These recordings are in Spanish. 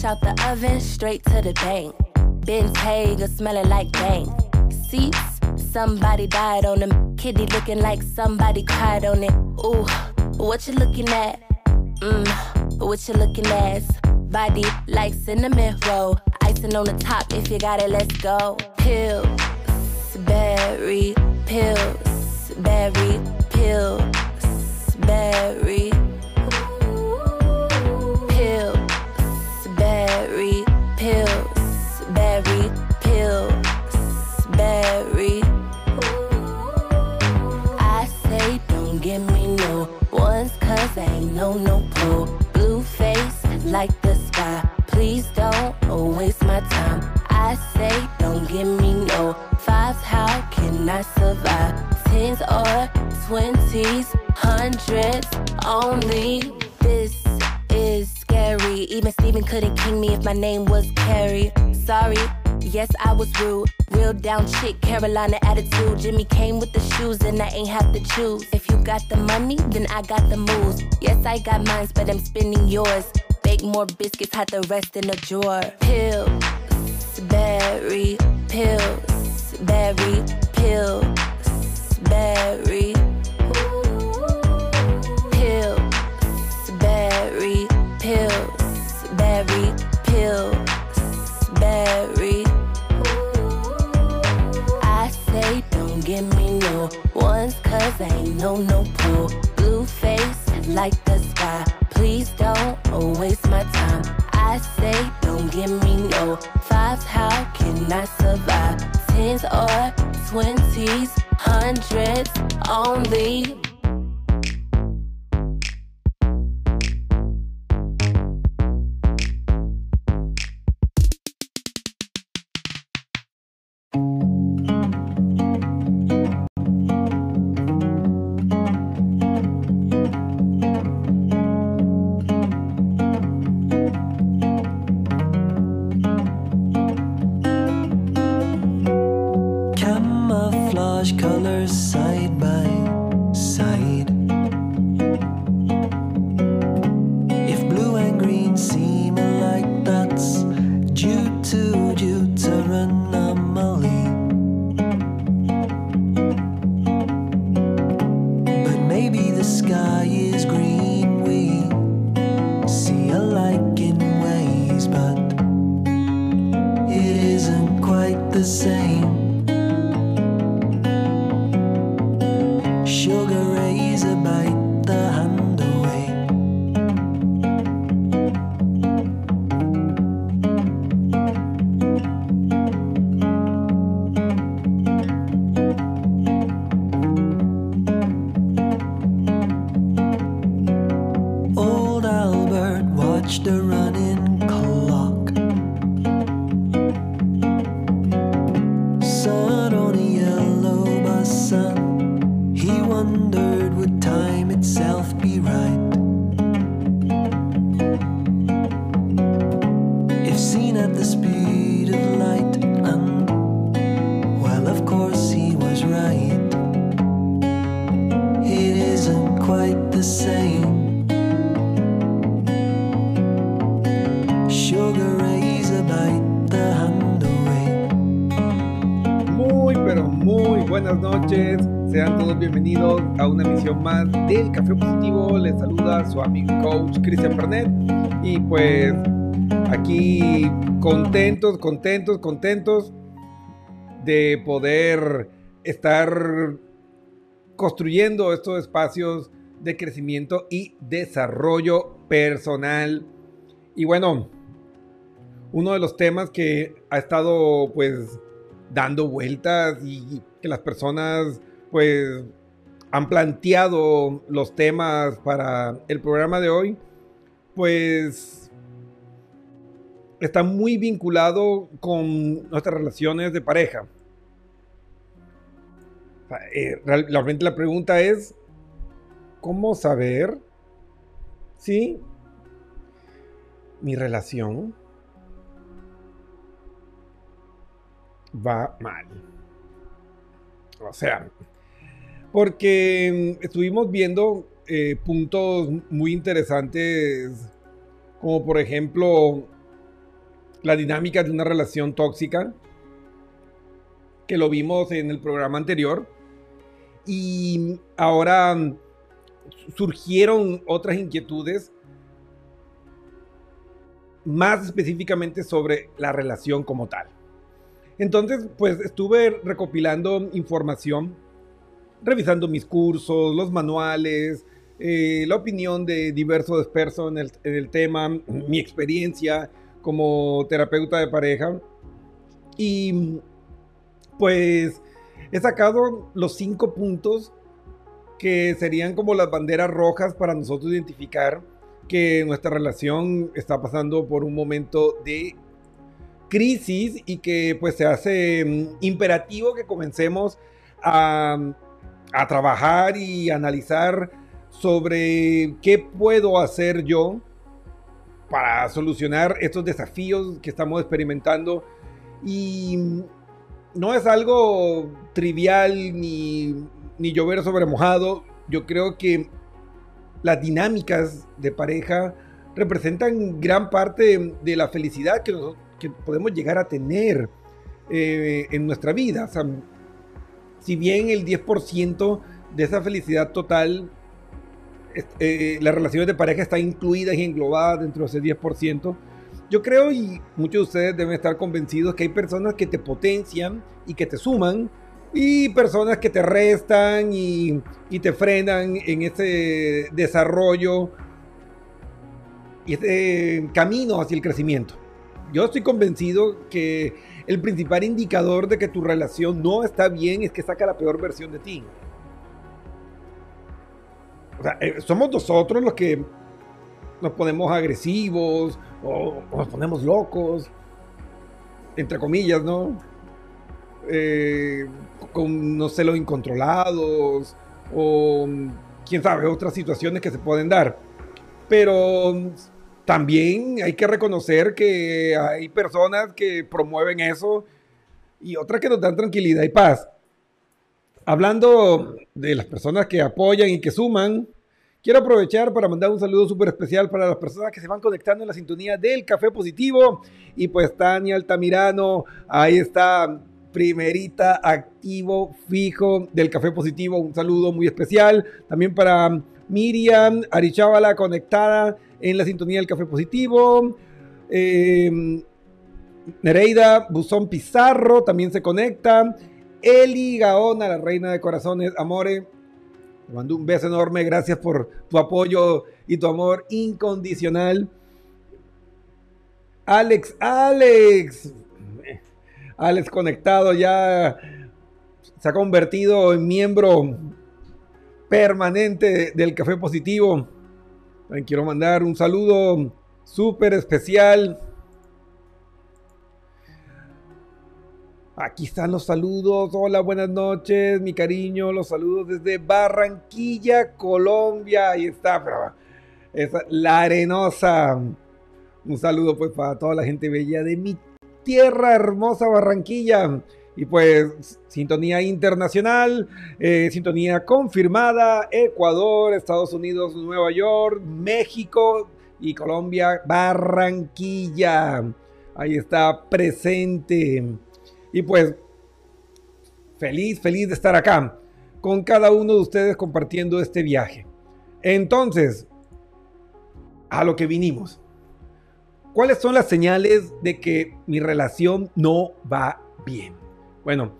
Fresh out the oven, straight to the bank. Ben's Hager smelling like bank. Seats, somebody died on them. Kitty looking like somebody cried on it. Ooh, what you looking at? Mmm, what you looking at? Body like cinnamon roll. Icing on the top, if you got it, let's go. Pills, berry, pills, berry, pills, berry. No no pull. Blue face like the sky. Please don't waste my time. I say don't give me no fives. How can I survive? Tens or twenties, hundreds only. This is scary. Even Steven couldn't king me if my name was Carrie. Sorry. Yes, I was rude. Real down chick, Carolina attitude. Jimmy came with the shoes, and I ain't have to choose. Got the money, then I got the moves. Yes, I got mines, but I'm spending yours. Bake more biscuits, hide the rest in a drawer. Pills, berry, pills, berry, pills, berry. Ain't no no pull. Blue face like the sky. Please don't waste my time. I say don't give me no fives. How can I survive? Tens or twenties, hundreds only. Contentos, contentos, de poder estar construyendo estos espacios de crecimiento y desarrollo personal. Y bueno, uno de los temas que ha estado pues dando vueltas y que las personas pues han planteado los temas para el programa de hoy, pues está muy vinculado con nuestras relaciones de pareja. Eh, real- realmente la pregunta es, ¿cómo saber si mi relación va mal? O sea, porque mm, estuvimos viendo eh, puntos muy interesantes, como por ejemplo la dinámica de una relación tóxica, que lo vimos en el programa anterior. Y ahora surgieron otras inquietudes más específicamente sobre la relación como tal. Entonces, pues estuve recopilando información, revisando mis cursos, los manuales, eh, la opinión de diversos expertos en el, en el tema, mi experiencia como terapeuta de pareja. Y pues he sacado los cinco puntos que serían como las banderas rojas para nosotros identificar que nuestra relación está pasando por un momento de crisis y que pues se hace mm, imperativo que comencemos a, a trabajar y analizar sobre qué puedo hacer yo para solucionar estos desafíos que estamos experimentando y no es algo trivial ni, ni llover sobre mojado. Yo creo que las dinámicas de pareja representan gran parte de la felicidad que, que podemos llegar a tener eh, en nuestra vida. si bien el 10% de esa felicidad total, eh, las relaciones de pareja están incluidas y englobadas dentro de ese 10%, yo creo y muchos de ustedes deben estar convencidos que hay personas que te potencian y que te suman y personas que te restan y, te frenan en ese desarrollo y ese camino hacia el crecimiento. Yo estoy convencido que el principal indicador de que tu relación no está bien es que saca la peor versión de ti. Eh, somos nosotros los que nos ponemos agresivos o, nos ponemos locos, entre comillas, ¿no? Eh, con no celos incontrolados o quién sabe, otras situaciones que se pueden dar. Pero también hay que reconocer que hay personas que promueven eso y otras que nos dan tranquilidad y paz. Hablando de las personas que apoyan y que suman, quiero aprovechar para mandar un saludo súper especial para las personas que se van conectando en la sintonía del Café Positivo. Y pues Tania Altamirano, ahí está primerita activo fijo del Café Positivo. Un saludo muy especial. También para Miriam Arichábala conectada en la sintonía del Café Positivo. Em, Nereida Buzón Pizarro también se conecta. Eli Gaona, la reina de corazones, amore. Te mando un beso enorme. Gracias por tu apoyo y tu amor incondicional. Alex, Alex, Alex conectado ya se ha convertido en miembro permanente del Café Positivo. Quiero mandar un saludo súper especial. Aquí están los saludos. Hola, buenas noches, mi cariño. Los saludos desde Barranquilla, Colombia. Ahí está, pero la arenosa. Un saludo pues para toda la gente bella de mi tierra hermosa Barranquilla. Y pues sintonía internacional, eh, sintonía confirmada, Ecuador, Estados Unidos, Nueva York, México y Colombia, Barranquilla. Ahí está presente. Y pues feliz, feliz de estar acá con cada uno de ustedes compartiendo este viaje. Entonces, a lo que vinimos. ¿Cuáles son las señales de que mi relación no va bien? Bueno,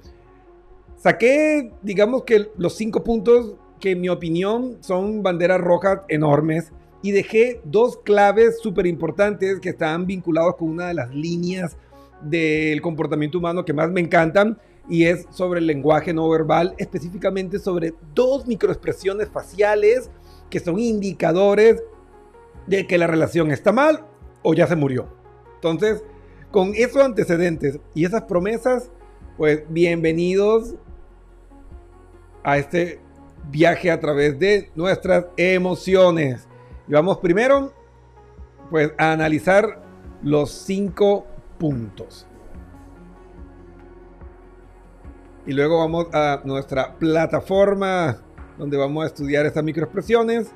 saqué, digamos que los cinco puntos que en mi opinión son banderas rojas enormes y dejé dos claves súper importantes que están vinculados con una de las líneas del comportamiento humano que más me encantan y es sobre el lenguaje no verbal, específicamente sobre dos microexpresiones faciales que son indicadores de que la relación está mal o ya se murió. Entonces, con esos antecedentes y esas promesas, pues bienvenidos a este viaje a través de nuestras emociones. Y vamos primero, pues, a analizar los cinco puntos. Y luego vamos a nuestra plataforma donde vamos a estudiar estas microexpresiones.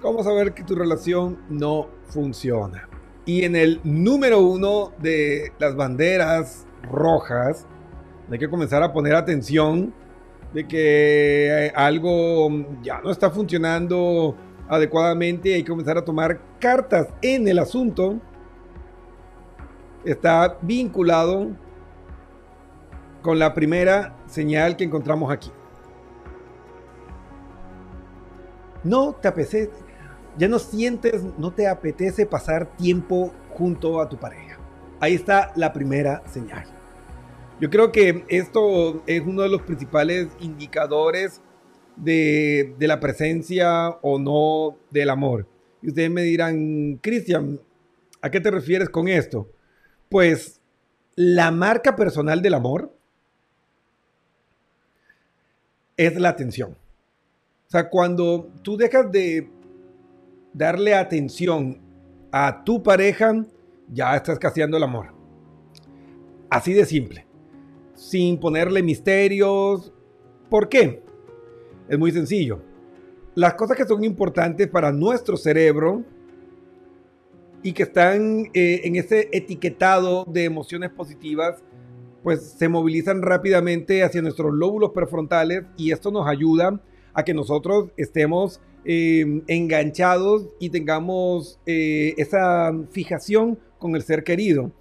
¿Cómo saber que tu relación no funciona. Y en el número uno de las banderas rojas, hay que comenzar a poner atención de que algo ya no está funcionando adecuadamente, hay que comenzar a tomar cartas en el asunto. Está vinculado con la primera señal que encontramos aquí. No te apetece, ya no sientes, no te apetece pasar tiempo junto a tu pareja. Ahí está la primera señal. Yo creo que esto es uno de los principales indicadores de, de la presencia o no del amor. Y ustedes me dirán, Cristian, ¿a qué te refieres con esto? Pues la marca personal del amor es la atención. O sea, cuando tú dejas de darle atención a tu pareja, ya estás escaseando el amor. Así de simple. Sin ponerle misterios. ¿Por qué? Es muy sencillo. Las cosas que son importantes para nuestro cerebro y que están eh, en ese etiquetado de emociones positivas, pues se movilizan rápidamente hacia nuestros lóbulos prefrontales y esto nos ayuda a que nosotros estemos eh, enganchados y tengamos eh, esa fijación con el ser querido,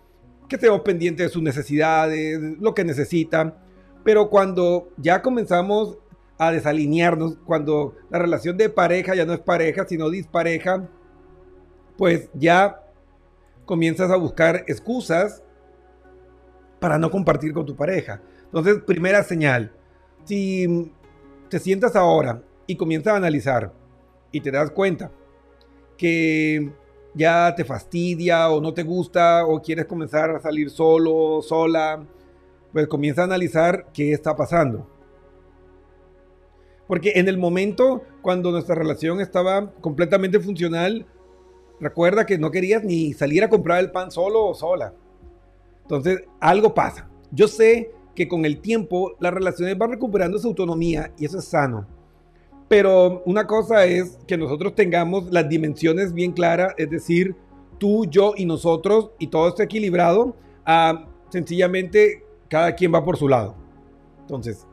que estemos pendientes de sus necesidades, lo que necesita, pero cuando ya comenzamos a desalinearnos, cuando la relación de pareja ya no es pareja, sino dispareja, pues ya comienzas a buscar excusas para no compartir con tu pareja. Entonces, primera señal, si te sientas ahora y comienzas a analizar y te das cuenta que ya te fastidia o no te gusta o quieres comenzar a salir solo, sola, pues comienza a analizar qué está pasando. Porque en el momento cuando nuestra relación estaba completamente funcional, recuerda que no querías ni salir a comprar el pan solo o sola. Entonces, algo pasa. Yo sé que con el tiempo las relaciones van recuperando su autonomía y eso es sano. Pero una cosa es que nosotros tengamos las dimensiones bien claras, es decir, tú, yo y nosotros, y todo esté equilibrado, sencillamente cada quien va por su lado. Entonces,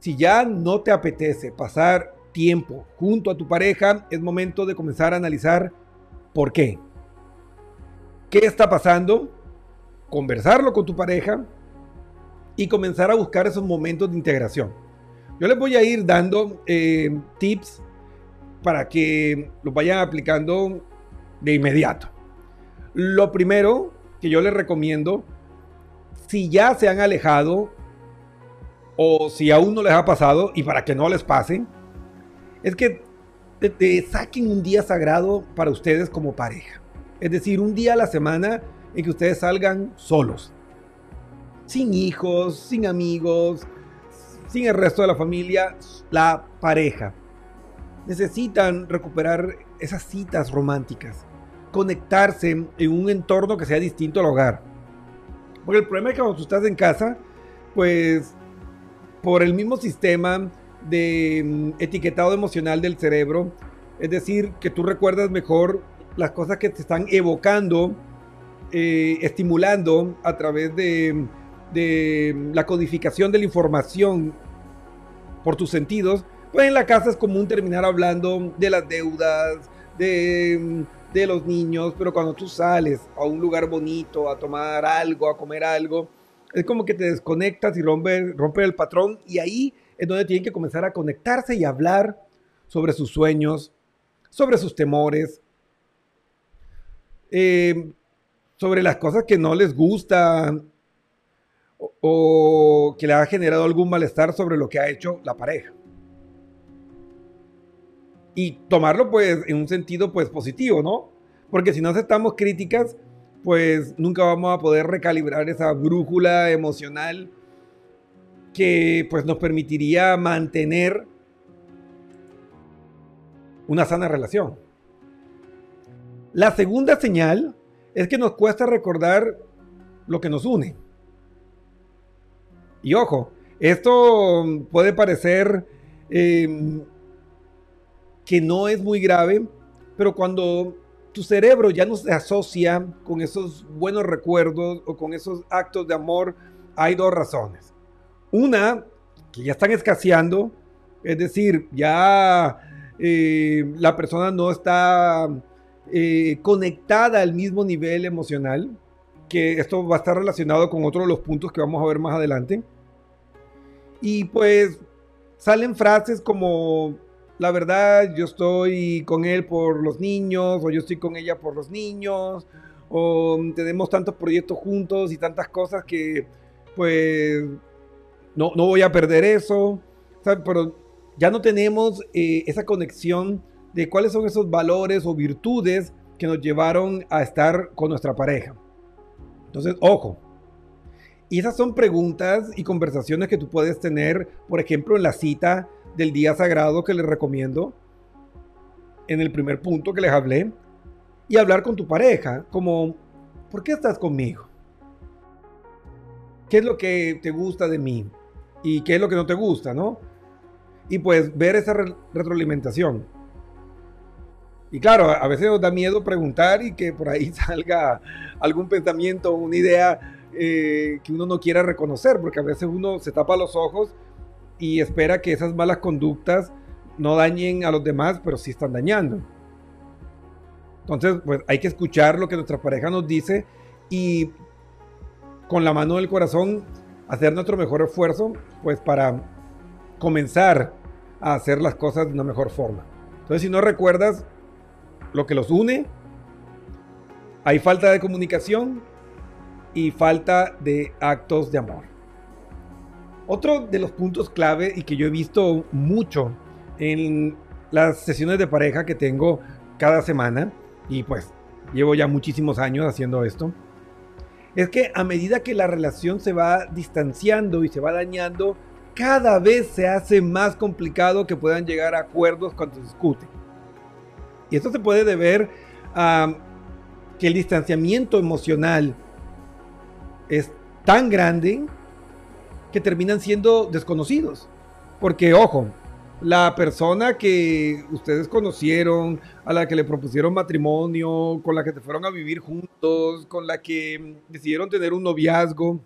si ya no te apetece pasar tiempo junto a tu pareja, es momento de comenzar a analizar por qué. ¿Qué está pasando? Conversarlo con tu pareja y comenzar a buscar esos momentos de integración. Yo les voy a ir dando eh, tips para que los vayan aplicando de inmediato. Lo primero que yo les recomiendo, si ya se han alejado o si aún no les ha pasado y para que no les pase, es que te, saquen un día sagrado para ustedes como pareja. Es decir, un día a la semana en que ustedes salgan solos, sin hijos, sin amigos, sin el resto de la familia, la pareja. Necesitan recuperar esas citas románticas, conectarse en un entorno que sea distinto al hogar. Porque el problema es que cuando tú estás en casa, pues por el mismo sistema de mm, etiquetado emocional del cerebro, es decir, que tú recuerdas mejor las cosas que te están evocando, eh, estimulando a través de de la codificación de la información por tus sentidos, pues en la casa es común terminar hablando de las deudas, de, de los niños, pero cuando tú sales a un lugar bonito, a tomar algo, a comer algo, es como que te desconectas y rompe, rompe el patrón y ahí es donde tienen que comenzar a conectarse y hablar sobre sus sueños, sobre sus temores, eh, sobre las cosas que no les gustan, o que le ha generado algún malestar sobre lo que ha hecho la pareja. Y tomarlo pues en un sentido pues positivo, ¿no? Porque si no aceptamos críticas, pues nunca vamos a poder recalibrar esa brújula emocional que pues nos permitiría mantener una sana relación. La segunda señal es que nos cuesta recordar lo que nos une. Y ojo, esto puede parecer em, que no es muy grave, pero cuando tu cerebro ya no se asocia con esos buenos recuerdos o con esos actos de amor, hay dos razones. Una, que ya están escaseando, es decir, ya eh, la persona no está eh, conectada al mismo nivel emocional, que esto va a estar relacionado con otro de los puntos que vamos a ver más adelante. Y pues salen frases como, la verdad, yo estoy con él por los niños, o yo estoy con ella por los niños, o tenemos tantos proyectos juntos y tantas cosas que pues no, no voy a perder eso, pero ya no tenemos eh, esa conexión de cuáles son esos valores o virtudes que nos llevaron a estar con nuestra pareja. Entonces, ojo. Y esas son preguntas y conversaciones que tú puedes tener, por ejemplo, en la cita del día sagrado que les recomiendo, en el primer punto que les hablé, y hablar con tu pareja, como, ¿por qué estás conmigo? ¿Qué es lo que te gusta de mí? ¿Y qué es lo que no te gusta, no? Y pues ver esa retroalimentación. Y claro, a veces nos da miedo preguntar y que por ahí salga algún pensamiento, una idea eh, que uno no quiera reconocer, porque a veces uno se tapa los ojos y espera que esas malas conductas no dañen a los demás, pero sí están dañando. Entonces, pues hay que escuchar lo que nuestra pareja nos dice y con la mano del corazón hacer nuestro mejor esfuerzo, pues para comenzar a hacer las cosas de una mejor forma. Entonces, si no recuerdas, lo que los une, hay falta de comunicación y falta de actos de amor. Otro de los puntos clave y que yo he visto mucho en las sesiones de pareja que tengo cada semana, y pues llevo ya muchísimos años haciendo esto, es que a medida que la relación se va distanciando y se va dañando, cada vez se hace más complicado que puedan llegar a acuerdos cuando se discuten. Y esto se puede deber a que el distanciamiento emocional es tan grande que terminan siendo desconocidos. Porque, ojo, la persona que ustedes conocieron, a la que le propusieron matrimonio, con la que se fueron a vivir juntos, con la que decidieron tener un noviazgo,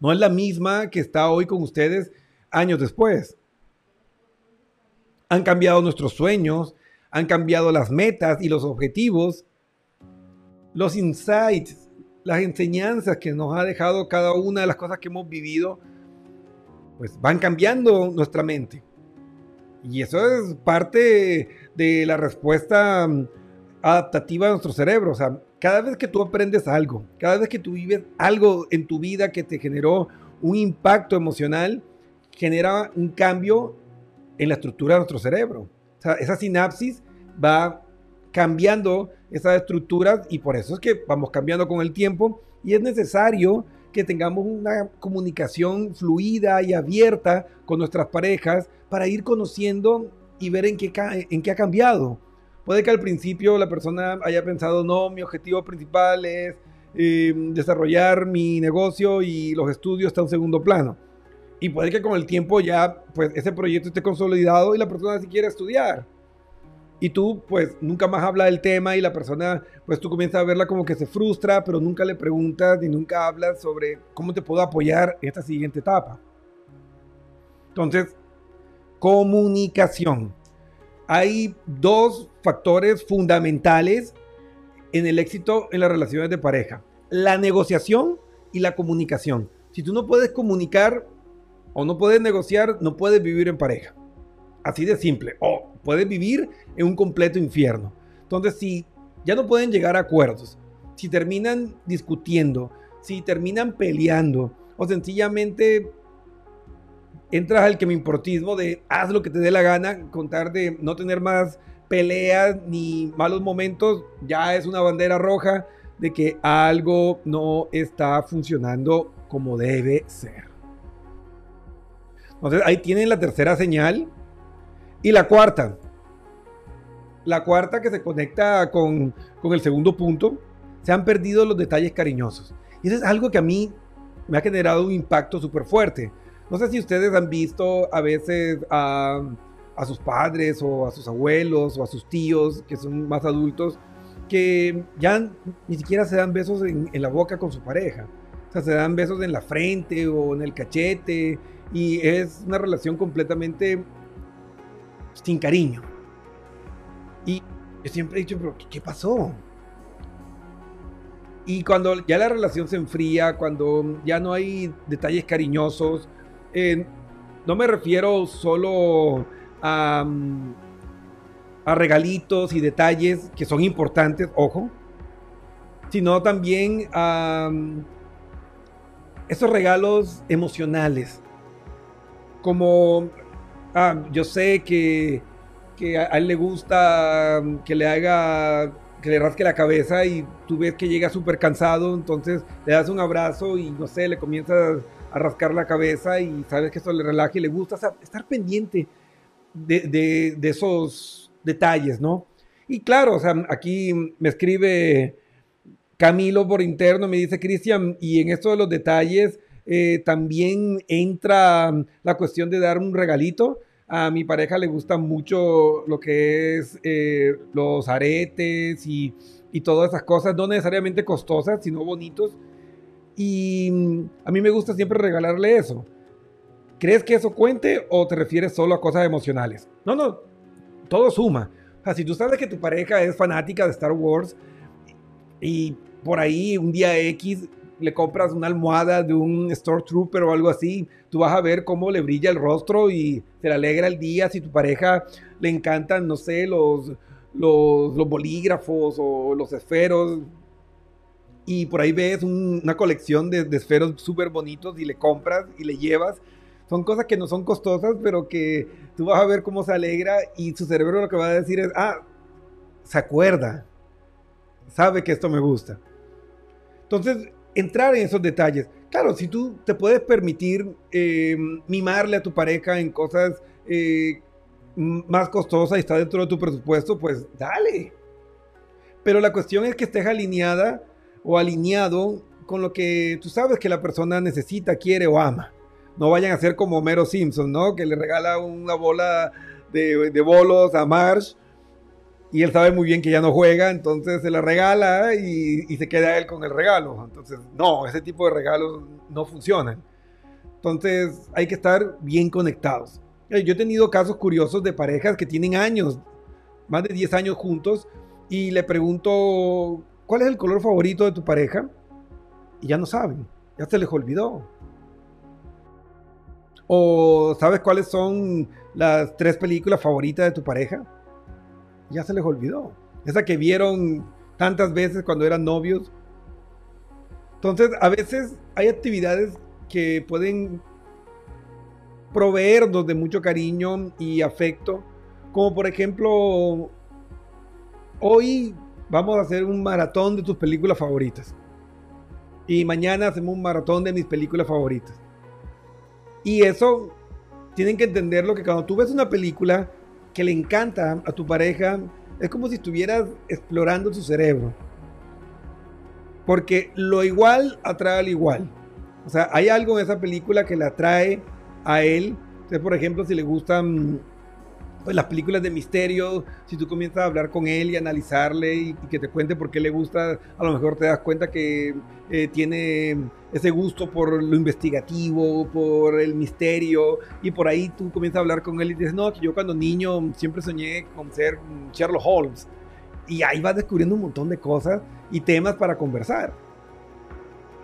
no es la misma que está hoy con ustedes años después. Han cambiado nuestros sueños, han cambiado las metas y los objetivos, los insights, las enseñanzas que nos ha dejado cada una de las cosas que hemos vivido, pues van cambiando nuestra mente. Y eso es parte de la respuesta mm, adaptativa de nuestro cerebro. O sea, cada vez que tú aprendes algo, cada vez que tú vives algo en tu vida que te generó un impacto emocional, genera un cambio en la estructura de nuestro cerebro. O sea, esa sinapsis va cambiando esas estructuras y por eso es que vamos cambiando con el tiempo y es necesario que tengamos una comunicación fluida y abierta con nuestras parejas para ir conociendo y ver en qué, ha cambiado. Puede que al principio la persona haya pensado, no, mi objetivo principal es eh, desarrollar mi negocio y los estudios están en segundo plano. Y puede que con el tiempo ya, pues ese proyecto esté consolidado y la persona si quiere estudiar. Y tú, pues, nunca más habla del tema y la persona, pues tú comienzas a verla como que se frustra, pero nunca le preguntas ni nunca hablas sobre cómo te puedo apoyar en esta siguiente etapa. Entonces, comunicación. Hay dos factores fundamentales en el éxito en las relaciones de pareja. La negociación y la comunicación. Si tú no puedes comunicar, o no puedes negociar, no puedes vivir en pareja. Así de simple. O puedes vivir en un completo infierno. Entonces, si ya no pueden llegar a acuerdos, si terminan discutiendo, si terminan peleando, o sencillamente entras al que me importismo de haz lo que te dé la gana, contar de no tener más peleas ni malos momentos, ya es una bandera roja de que algo no está funcionando como debe ser. Entonces ahí tienen la tercera señal. Y la cuarta. La cuarta que se conecta con, el segundo punto. Se han perdido los detalles cariñosos. Y eso es algo que a mí me ha generado un impacto súper fuerte. No sé si ustedes han visto a veces a, sus padres o a sus abuelos o a sus tíos que son más adultos que ya ni siquiera se dan besos en, la boca con su pareja. O sea, se dan besos en la frente o en el cachete y es una relación completamente sin cariño. Y yo siempre he dicho, pero ¿qué, pasó? Y cuando ya la relación se enfría, cuando ya no hay detalles cariñosos, no me refiero solo a, a regalitos y detalles que son importantes, ojo, sino también a esos regalos emocionales. Como ah, yo sé que, que, a él le gusta que le haga, que le rasque la cabeza y tú ves que llega súper cansado, entonces le das un abrazo y no sé, le comienzas a rascar la cabeza y sabes que eso le relaja y le gusta estar pendiente de, de, esos detalles, ¿no? Y claro, o sea, aquí me escribe Camilo por interno, me dice Cristian, y en esto de los detalles eh, también entra la cuestión de dar un regalito. A mi pareja le gusta mucho lo que es eh, los aretes y, y todas esas cosas, no necesariamente costosas, sino bonitos. Y a mí me gusta siempre regalarle eso. ¿Crees que eso cuente o te refieres solo a cosas emocionales? No, no, todo suma. O sea, si tú sabes que tu pareja es fanática de Star Wars y por ahí un día X le compras una almohada de un Stormtrooper o algo así, tú vas a ver cómo le brilla el rostro y te le alegra el día. Si tu pareja le encantan, no sé, los, los, bolígrafos o los esferos, y por ahí ves una colección de, de esferos súper bonitos y le compras y le llevas, son cosas que no son costosas, pero que tú vas a ver cómo se alegra y su cerebro lo que va a decir es, ah, se acuerda, sabe que esto me gusta. Entonces, entrar en esos detalles. Claro, si tú te puedes permitir em, mimarle a tu pareja en cosas eh, más costosas y está dentro de tu presupuesto, pues dale. Pero la cuestión es que estés alineada o alineado con lo que tú sabes que la persona necesita, quiere o ama no vayan a ser como Mero Simpson, ¿no? Que le regala una bola de, bolos a Marsh y él sabe muy bien que ya no juega, entonces se la regala y, se queda él con el regalo. Entonces, no, ese tipo de regalos no funcionan. Entonces, hay que estar bien conectados. Eh, yo he tenido casos curiosos de parejas que tienen años, más de 10 años juntos, y le pregunto, ¿cuál es el color favorito de tu pareja? Y ya no saben, ya se les olvidó. ¿O sabes cuáles son las tres películas favoritas de tu pareja? Ya se les olvidó. Esa que vieron tantas veces cuando eran novios. Entonces, a veces hay actividades que pueden proveernos de mucho cariño y afecto. Como por ejemplo, hoy vamos a hacer un maratón de tus películas favoritas. Y mañana hacemos un maratón de mis películas favoritas. Y eso tienen que entenderlo que cuando tú ves una película que le encanta a tu pareja, es como si estuvieras explorando su cerebro. Porque lo igual atrae al igual. O sea, hay algo en esa película que le atrae a él. Entonces, por ejemplo, si le gustan pues, las películas de misterio, si tú comienzas a hablar con él y analizarle y, que te cuente por qué le gusta, a lo mejor te das cuenta que eh, tiene ese gusto por lo investigativo, por el misterio, y por ahí tú comienzas a hablar con él y dices, no, que yo cuando niño siempre soñé con ser Sherlock Holmes. Y ahí vas descubriendo un montón de cosas y temas para conversar.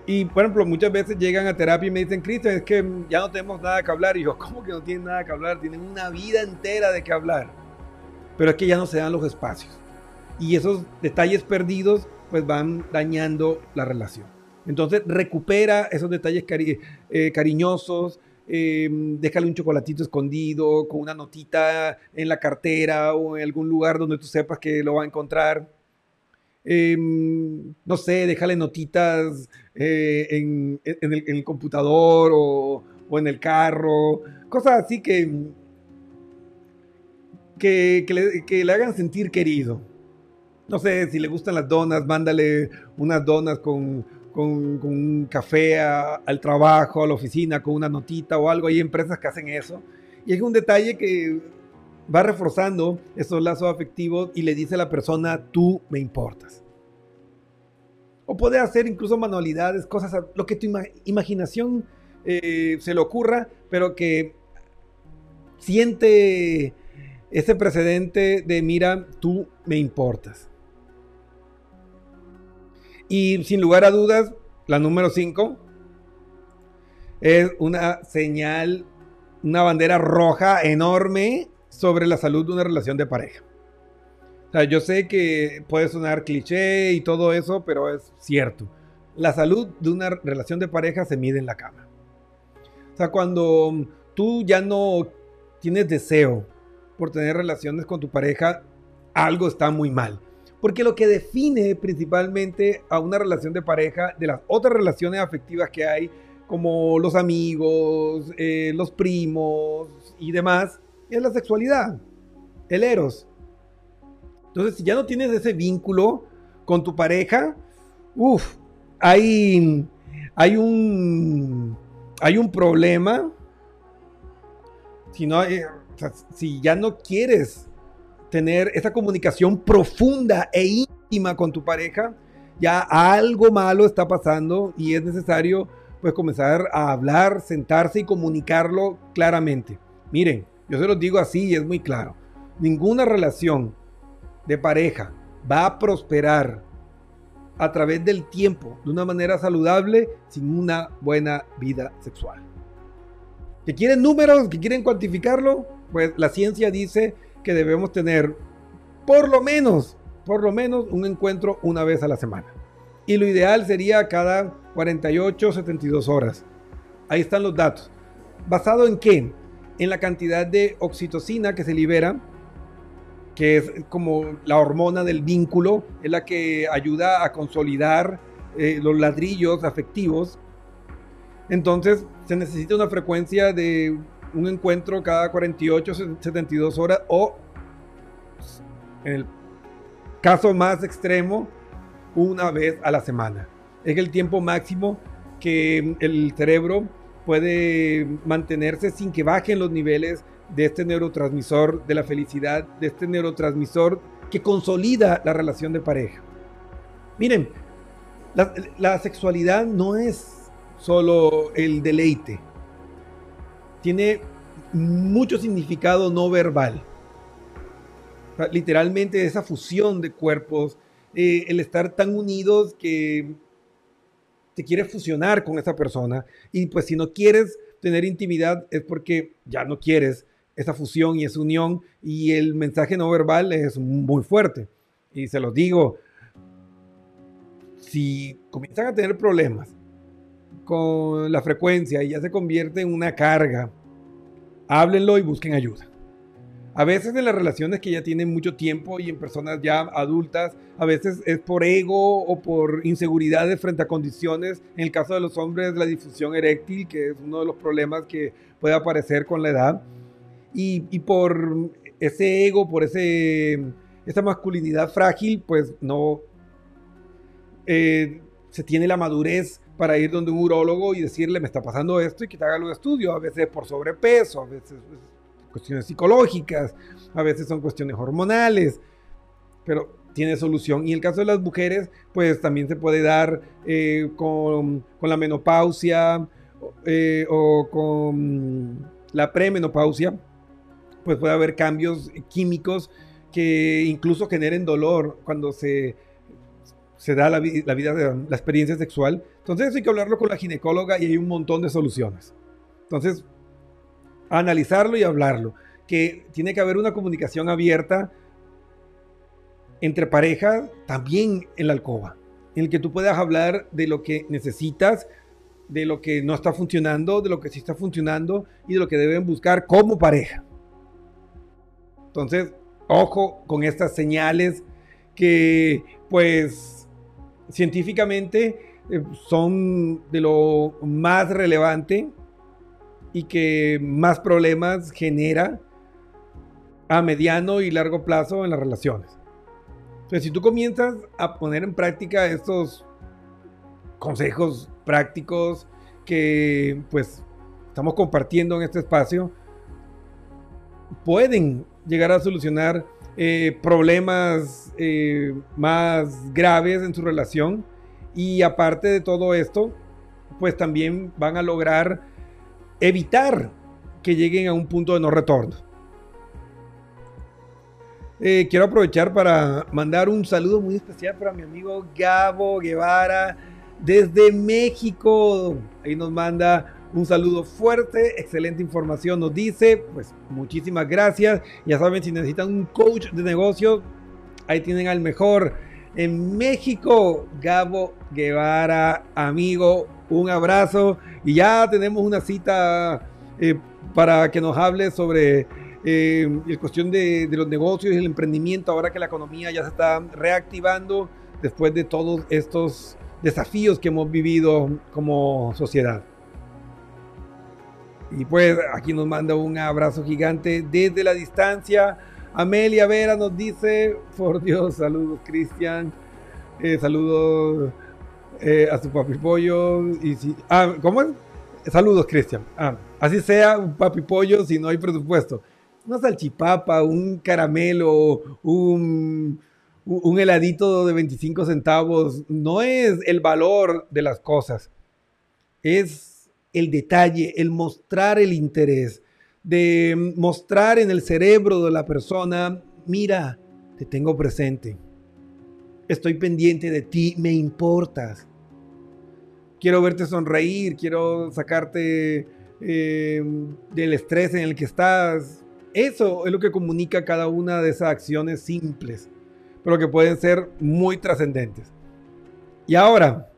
Y, por ejemplo, muchas veces llegan a terapia y me dicen, Cristian, es que ya no tenemos nada que hablar. Y yo, ¿cómo que no tienen nada que hablar? Tienen una vida entera de que hablar. Pero es que ya no se dan los espacios. Y esos detalles perdidos, pues van dañando la relación. Entonces, recupera esos detalles eh, cariñosos. Eh, déjale un chocolatito escondido con una notita en la cartera o en algún lugar donde tú sepas que lo va a encontrar Em, no sé, déjale notitas eh, en, el, computador o, en el carro, cosas así que, que, le, hagan sentir querido. No sé, si le gustan las donas, mándale unas donas con, un café al trabajo, a la oficina, con una notita o algo. Hay empresas que hacen eso. Y es un detalle que va reforzando esos lazos afectivos y le dice a la persona, tú me importas. O puede hacer incluso manualidades, cosas, lo que tu imaginación eh, se le ocurra, pero que siente ese precedente de, mira, tú me importas. Y sin lugar a dudas, la número 5 es una señal, una bandera roja enorme sobre la salud de una relación de pareja. O sea, yo sé que puede sonar cliché y todo eso, pero es cierto. La salud de una relación de pareja se mide en la cama. O sea, cuando tú ya no tienes deseo por tener relaciones con tu pareja, algo está muy mal. Porque lo que define principalmente a una relación de pareja de las otras relaciones afectivas que hay, como los amigos, eh, los primos y demás, es la sexualidad, el eros. Entonces, si ya no tienes ese vínculo con tu pareja, uff, hay, hay, un, hay un problema. Si, no, eh, si ya no quieres tener esa comunicación profunda e íntima con tu pareja, ya algo malo está pasando y es necesario pues comenzar a hablar, sentarse y comunicarlo claramente. Miren, yo se los digo así y es muy claro. Ninguna relación de pareja va a prosperar a través del tiempo de una manera saludable sin una buena vida sexual. ¿Que quieren números? ¿Que quieren cuantificarlo? Pues la ciencia dice que debemos tener por lo menos, por lo menos un encuentro una vez a la semana. Y lo ideal sería cada 48, 72 horas. Ahí están los datos. ¿Basado en qué? En la cantidad de oxitocina que se libera, que es como la hormona del vínculo, es la que ayuda a consolidar eh, los ladrillos afectivos. Entonces se necesita una frecuencia de un encuentro cada 48, 72 horas o en el caso más extremo, una vez a la semana. Es el tiempo máximo que el cerebro puede mantenerse sin que bajen los niveles de este neurotransmisor de la felicidad, de este neurotransmisor que consolida la relación de pareja. Miren, la, sexualidad no es solo el deleite, tiene mucho significado no verbal. literalmente esa fusión de cuerpos, eh, el estar tan unidos que te quieres fusionar con esa persona y pues si no quieres tener intimidad es porque ya no quieres esa fusión y esa unión y el mensaje no verbal es muy fuerte. Y se los digo, si comienzan a tener problemas con la frecuencia y ya se convierte en una carga, háblenlo y busquen ayuda. A veces en las relaciones que ya tienen mucho tiempo y en personas ya adultas, a veces es por ego o por inseguridades frente a condiciones. En el caso de los hombres, la difusión eréctil, que es uno de los problemas que puede aparecer con la edad. Y, por ese ego, por ese, esa masculinidad frágil, pues no eh, se tiene la madurez para ir donde un urólogo y decirle, me está pasando esto y que te haga los estudios. A veces por sobrepeso, a veces cuestiones psicológicas, a veces son cuestiones hormonales, pero tiene solución. Y en el caso de las mujeres, pues también se puede dar eh, con, la menopausia eh, o con la premenopausia, pues puede haber cambios químicos que incluso generen dolor cuando se, se da la, la vida, la experiencia sexual. Entonces hay que hablarlo con la ginecóloga y hay un montón de soluciones. Entonces, analizarlo y hablarlo. Que tiene que haber una comunicación abierta entre parejas, también en la alcoba, en el que tú puedas hablar de lo que necesitas, de lo que no está funcionando, de lo que sí está funcionando y de lo que deben buscar como pareja. Entonces, ojo con estas señales que pues científicamente eh, son de lo más relevante y que más problemas genera a mediano y largo plazo en las relaciones. Entonces, si tú comienzas a poner en práctica estos consejos prácticos que pues estamos compartiendo en este espacio, pueden llegar a solucionar eh, problemas eh, más graves en su relación. Y aparte de todo esto, pues también van a lograr evitar que lleguen a un punto de no retorno. Eh, quiero aprovechar para mandar un saludo muy especial para mi amigo Gabo Guevara desde México. Ahí nos manda un saludo fuerte, excelente información nos dice. Pues muchísimas gracias. Ya saben, si necesitan un coach de negocios, ahí tienen al mejor. En México, Gabo Guevara, amigo, un abrazo. Y ya tenemos una cita eh, para que nos hable sobre eh, la cuestión de, los negocios y el emprendimiento, ahora que la economía ya se está reactivando después de todos estos desafíos que hemos vivido como sociedad. Y pues aquí nos manda un abrazo gigante desde la distancia. Amelia Vera nos dice, por Dios, saludos Cristian, eh, saludos eh, a su papi pollo. Y si, ah, ¿Cómo es? Saludos Cristian. Ah, así sea un papi pollo si no hay presupuesto. Una salchipapa, un caramelo, un, un heladito de 25 centavos, no es el valor de las cosas. Es el detalle, el mostrar el interés, de mostrar en el cerebro de la persona, mira, te tengo presente, estoy pendiente de ti, me importas, quiero verte sonreír, quiero sacarte eh, del estrés en el que estás. Eso es lo que comunica cada una de esas acciones simples, pero que pueden ser muy trascendentes. Y ahora,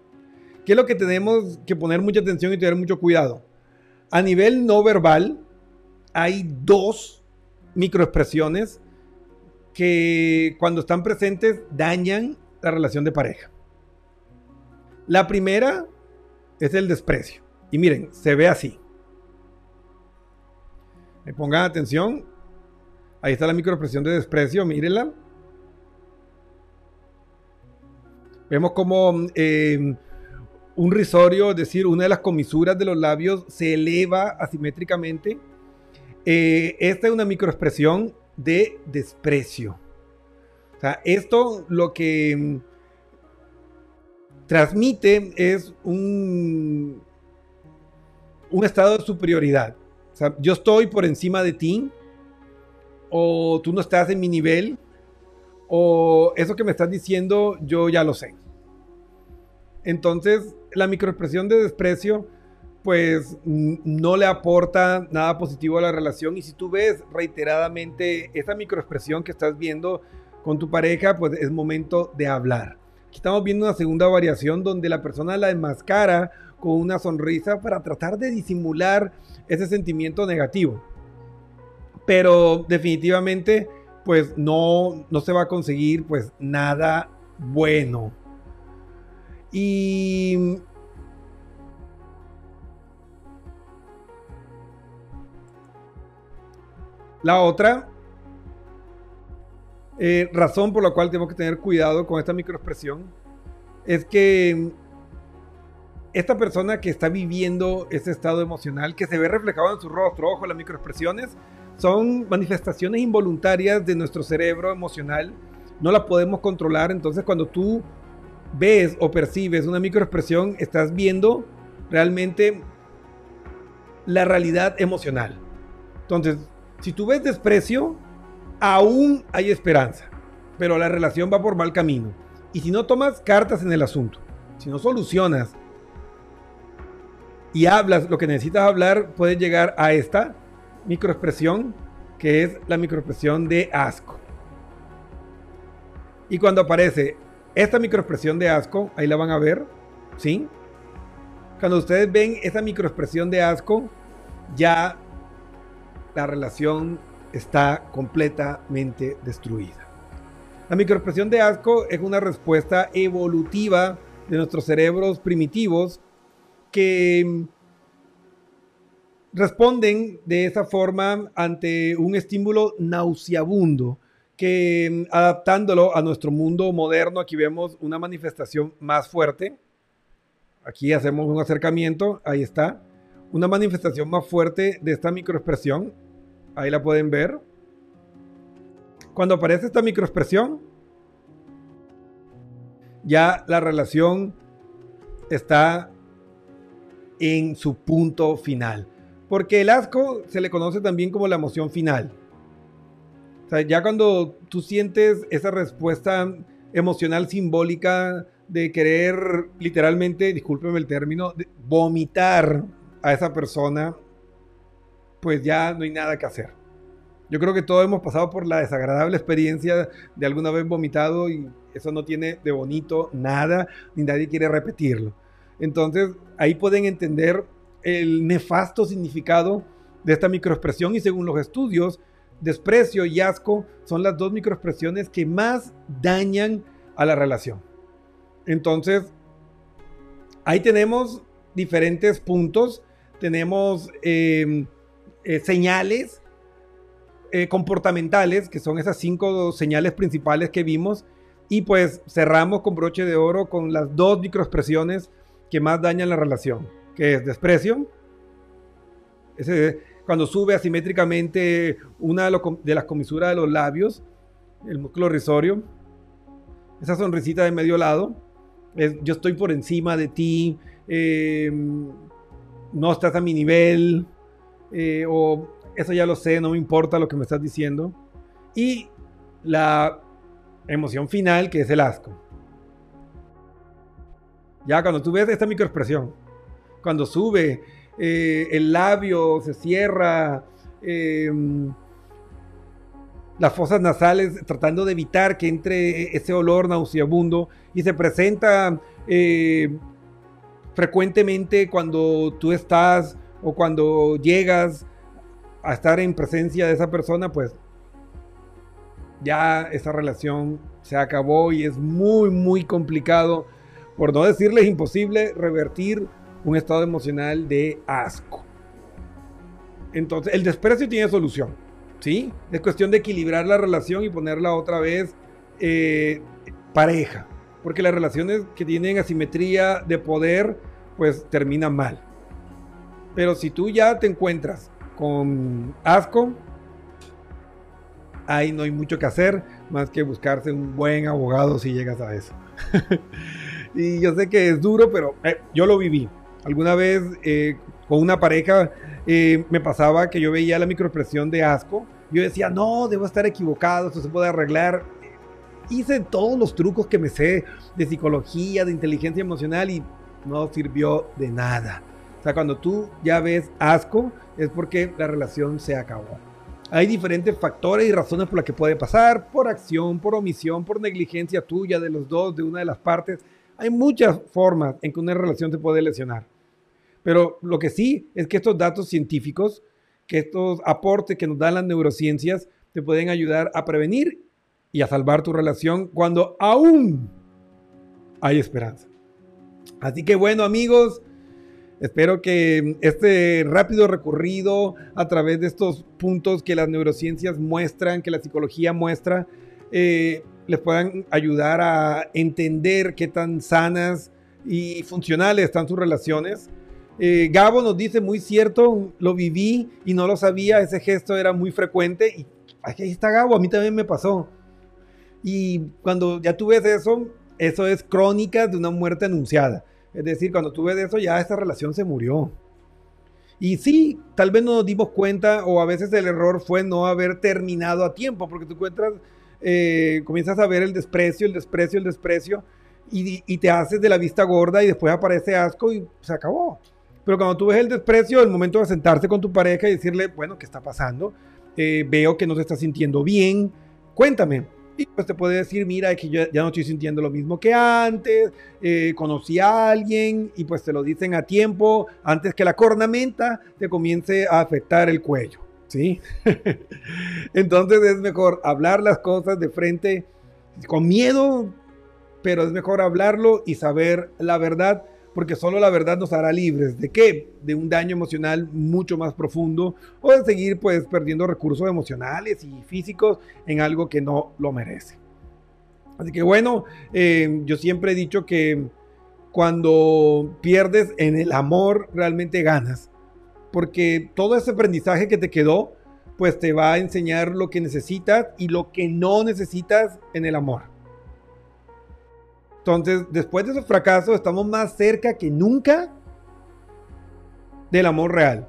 ¿Qué es lo que tenemos que poner mucha atención y tener mucho cuidado? A nivel no verbal, hay dos microexpresiones que cuando están presentes dañan la relación de pareja. La primera es el desprecio. Y miren, se ve así. Me pongan atención. Ahí está la microexpresión de desprecio, mírenla. Vemos como eh, un risorio, es decir, una de las comisuras de los labios se eleva asimétricamente. Eh, esta es una microexpresión de desprecio. O sea, esto lo que mm, transmite es un, un estado de superioridad. Yo estoy por encima de ti, o tú no estás en mi nivel, o eso que me estás diciendo yo ya lo sé. Entonces, la microexpresión de desprecio, pues no le aporta nada positivo a la relación. Y si tú ves reiteradamente esa microexpresión que estás viendo con tu pareja, pues es momento de hablar. Aquí estamos viendo una segunda variación donde la persona la enmascara con una sonrisa para tratar de disimular ese sentimiento negativo. Pero definitivamente, pues no, no se va a conseguir pues nada bueno. Y la otra eh, razón por la cual tengo que tener cuidado con esta microexpresión es que esta persona que está viviendo ese estado emocional, que se ve reflejado en su rostro, ojo, las microexpresiones son manifestaciones involuntarias de nuestro cerebro emocional, no las podemos controlar, entonces cuando tú ves o percibes una microexpresión, estás viendo realmente la realidad emocional. Entonces, si tú ves desprecio, aún hay esperanza, pero la relación va por mal camino. Y si no tomas cartas en el asunto, si no solucionas y hablas lo que necesitas hablar, puedes llegar a esta microexpresión que es la microexpresión de asco. Y cuando aparece esta microexpresión de asco, ahí la van a ver, ¿sí? Cuando ustedes ven esa microexpresión de asco, ya la relación está completamente destruida. La microexpresión de asco es una respuesta evolutiva de nuestros cerebros primitivos que responden de esa forma ante un estímulo nauseabundo que mm, adaptándolo a nuestro mundo moderno, aquí vemos una manifestación más fuerte. Aquí hacemos un acercamiento, ahí está. Una manifestación más fuerte de esta microexpresión. Ahí la pueden ver. Cuando aparece esta microexpresión, ya la relación está en su punto final. Porque el asco se le conoce también como la emoción final. Ya cuando tú sientes esa respuesta emocional simbólica de querer literalmente, discúlpeme el término, vomitar a esa persona, pues ya no hay nada que hacer. Yo creo que todos hemos pasado por la desagradable experiencia de alguna vez vomitado y eso no tiene de bonito nada, ni nadie quiere repetirlo. Entonces, ahí pueden entender el nefasto significado de esta microexpresión y según los estudios, desprecio y asco son las dos microexpresiones que más dañan a la relación. Entonces, ahí tenemos diferentes puntos, tenemos em, eh, señales eh, comportamentales, que son esas cinco señales principales que vimos, y pues cerramos con broche de oro con las dos microexpresiones que más dañan la relación, que es desprecio, ese, cuando sube asimétricamente una de las comisuras de los labios, el músculo risorio, esa sonrisita de medio lado, yo estoy por encima de ti, eh, no estás a mi nivel, eh, o eso ya lo sé, no me importa lo que me estás diciendo. Y la emoción final, que es el asco. Ya cuando tú ves esta microexpresión, cuando sube, eh, el labio se cierra, em, las fosas nasales tratando de evitar que entre ese olor nauseabundo y se presenta eh, frecuentemente cuando tú estás o cuando llegas a estar en presencia de esa persona, pues ya esa relación se acabó y es muy, muy complicado por no decirles imposible, revertir un estado emocional de asco. Entonces, el desprecio tiene solución, ¿sí? Es cuestión de equilibrar la relación y ponerla otra vez eh, pareja, porque las relaciones que tienen asimetría de poder, pues terminan mal. Pero si tú ya te encuentras con asco, ahí no hay mucho que hacer más que buscarse un buen abogado si llegas a eso. Y yo sé que es duro, pero eh, yo lo viví. Alguna vez eh, con una pareja eh, me pasaba que yo veía la microexpresión de asco. Yo decía, no, debo estar equivocado, esto se puede arreglar. Hice todos los trucos que me sé de psicología, de inteligencia emocional y no sirvió de nada. Sea, cuando tú ya ves asco, es porque la relación se acabó. Hay diferentes factores y razones por las que puede pasar, por acción, por omisión, por negligencia tuya, de los dos, de una de las partes. Hay muchas formas en que una relación se puede lesionar. Pero lo que sí es que estos datos científicos, que estos aportes que nos dan las neurociencias, te pueden ayudar a prevenir y a salvar tu relación cuando aún hay esperanza. Así que bueno amigos, espero que este rápido recorrido a través de estos puntos que las neurociencias muestran, que la psicología muestra, eh, les puedan ayudar a entender qué tan sanas y funcionales están sus relaciones. Eh, Gabo nos dice, muy cierto, lo viví y no lo sabía, ese gesto era muy frecuente y ahí está Gabo, a mí también me pasó. Y cuando ya tú ves eso, eso es crónica de una muerte anunciada. Es decir, cuando tú ves eso, ya esa relación se murió. Y sí, tal vez no nos dimos cuenta o a veces el error fue no haber terminado a tiempo, porque tú encuentras eh, comienzas a ver el desprecio, el desprecio, el desprecio, y, te haces de la vista gorda y después aparece asco y se acabó. Pero cuando tú ves el desprecio, el momento de sentarse con tu pareja y decirle, bueno, ¿qué está pasando? Eh, veo que no te estás sintiendo bien, cuéntame. Y pues te puede decir, mira, que yo ya no estoy sintiendo lo mismo que antes, eh, conocí a alguien y pues te lo dicen a tiempo antes que la cornamenta te comience a afectar el cuello. ¿sí? Entonces es mejor hablar las cosas de frente con miedo, pero es mejor hablarlo y saber la verdad, porque solo la verdad nos hará libres. ¿De qué? De un daño emocional mucho más profundo o de seguir pues perdiendo recursos emocionales y físicos en algo que no lo merece. Así que bueno, eh, yo siempre he dicho que cuando pierdes en el amor realmente ganas porque todo ese aprendizaje que te quedó, pues te va a enseñar lo que necesitas y lo que no necesitas en el amor. Entonces, después de esos fracasos, estamos más cerca que nunca del amor real.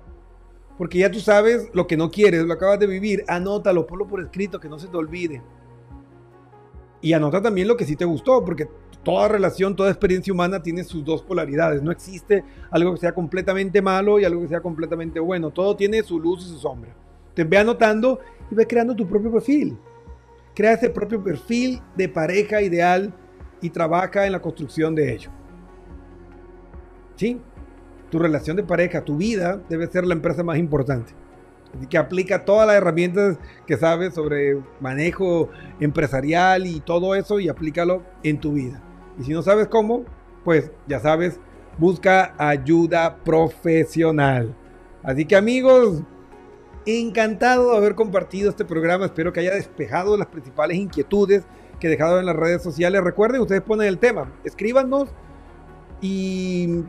Porque ya tú sabes lo que no quieres, lo acabas de vivir, anótalo, ponlo por escrito, que no se te olvide. Y anota también lo que sí te gustó, porque toda relación, toda experiencia humana tiene sus dos polaridades. No existe algo que sea completamente malo y algo que sea completamente bueno. Todo tiene su luz y su sombra. Te ve anotando y ve creando tu propio perfil. Crea ese propio perfil de pareja ideal y trabaja en la construcción de ello. ¿Sí? Tu relación de pareja, tu vida debe ser la empresa más importante. Así que aplica todas las herramientas que sabes sobre manejo empresarial y todo eso y aplícalo en tu vida. Y si no sabes cómo, pues ya sabes, busca ayuda profesional. Así que amigos, encantado de haber compartido este programa. Espero que haya despejado las principales inquietudes que dejado en las redes sociales. Recuerden, ustedes ponen el tema, escríbanos y,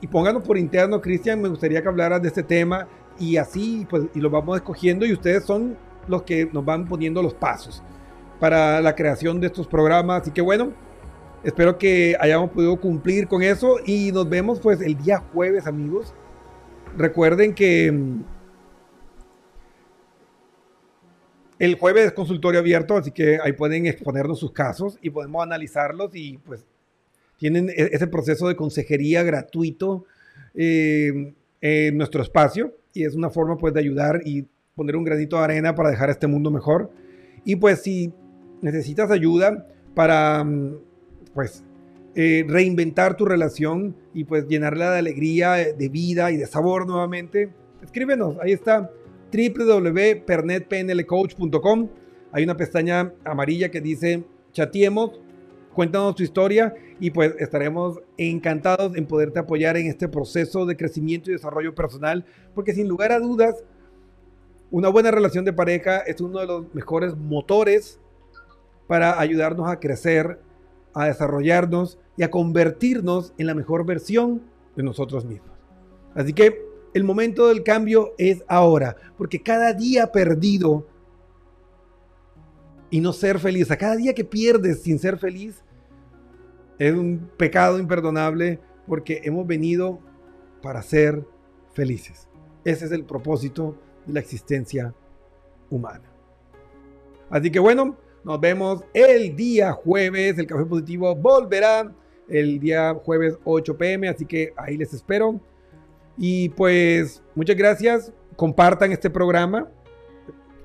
y pónganos por interno, Cristian, me gustaría que hablaras de este tema y así pues y lo vamos escogiendo y ustedes son los que nos van poniendo los pasos para la creación de estos programas. Así que bueno, espero que hayamos podido cumplir con eso y nos vemos pues el día jueves amigos. Recuerden que el jueves es consultorio abierto, así que ahí pueden exponernos sus casos y podemos analizarlos y pues tienen e-, ese proceso de consejería gratuito eh, en nuestro espacio y es una forma pues de ayudar y poner un granito de arena para dejar este mundo mejor. Y pues si necesitas ayuda para mm, pues eh, reinventar tu relación y pues llenarla de alegría, de vida y de sabor nuevamente, escríbenos, ahí está www.pernetpnlcoach.com. Hay una pestaña amarilla que dice chatiemos, cuéntanos tu historia y pues estaremos encantados en poderte apoyar en este proceso de crecimiento y desarrollo personal, porque sin lugar a dudas, una buena relación de pareja es uno de los mejores motores para ayudarnos a crecer, a desarrollarnos y a convertirnos en la mejor versión de nosotros mismos. Así que el momento del cambio es ahora, porque cada día perdido y no ser feliz, a cada día que pierdes sin ser feliz, es un pecado imperdonable porque hemos venido para ser felices. Ese es el propósito de la existencia humana. Así que bueno, nos vemos el día jueves. El Café Positivo volverá el día jueves 8 pm, así que ahí les espero. Y pues muchas gracias. Compartan este programa.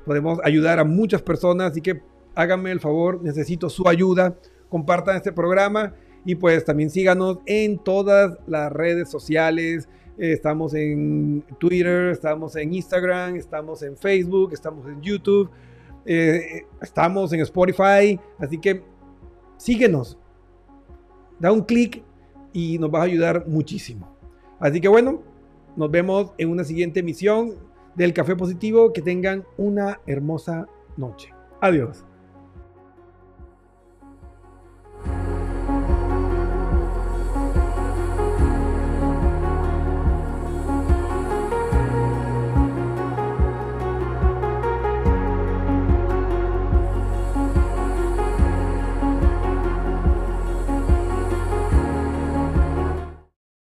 Podemos ayudar a muchas personas, así que háganme el favor, necesito su ayuda. Compartan este programa y pues también síganos en todas las redes sociales. Estamos en Twitter, estamos en Instagram, estamos en Facebook, estamos en YouTube, eh, estamos en Spotify. Así que síguenos. Da un clic y nos va a ayudar muchísimo. Así que bueno, nos vemos en una siguiente emisión del Café Positivo. Que tengan una hermosa noche. Adiós.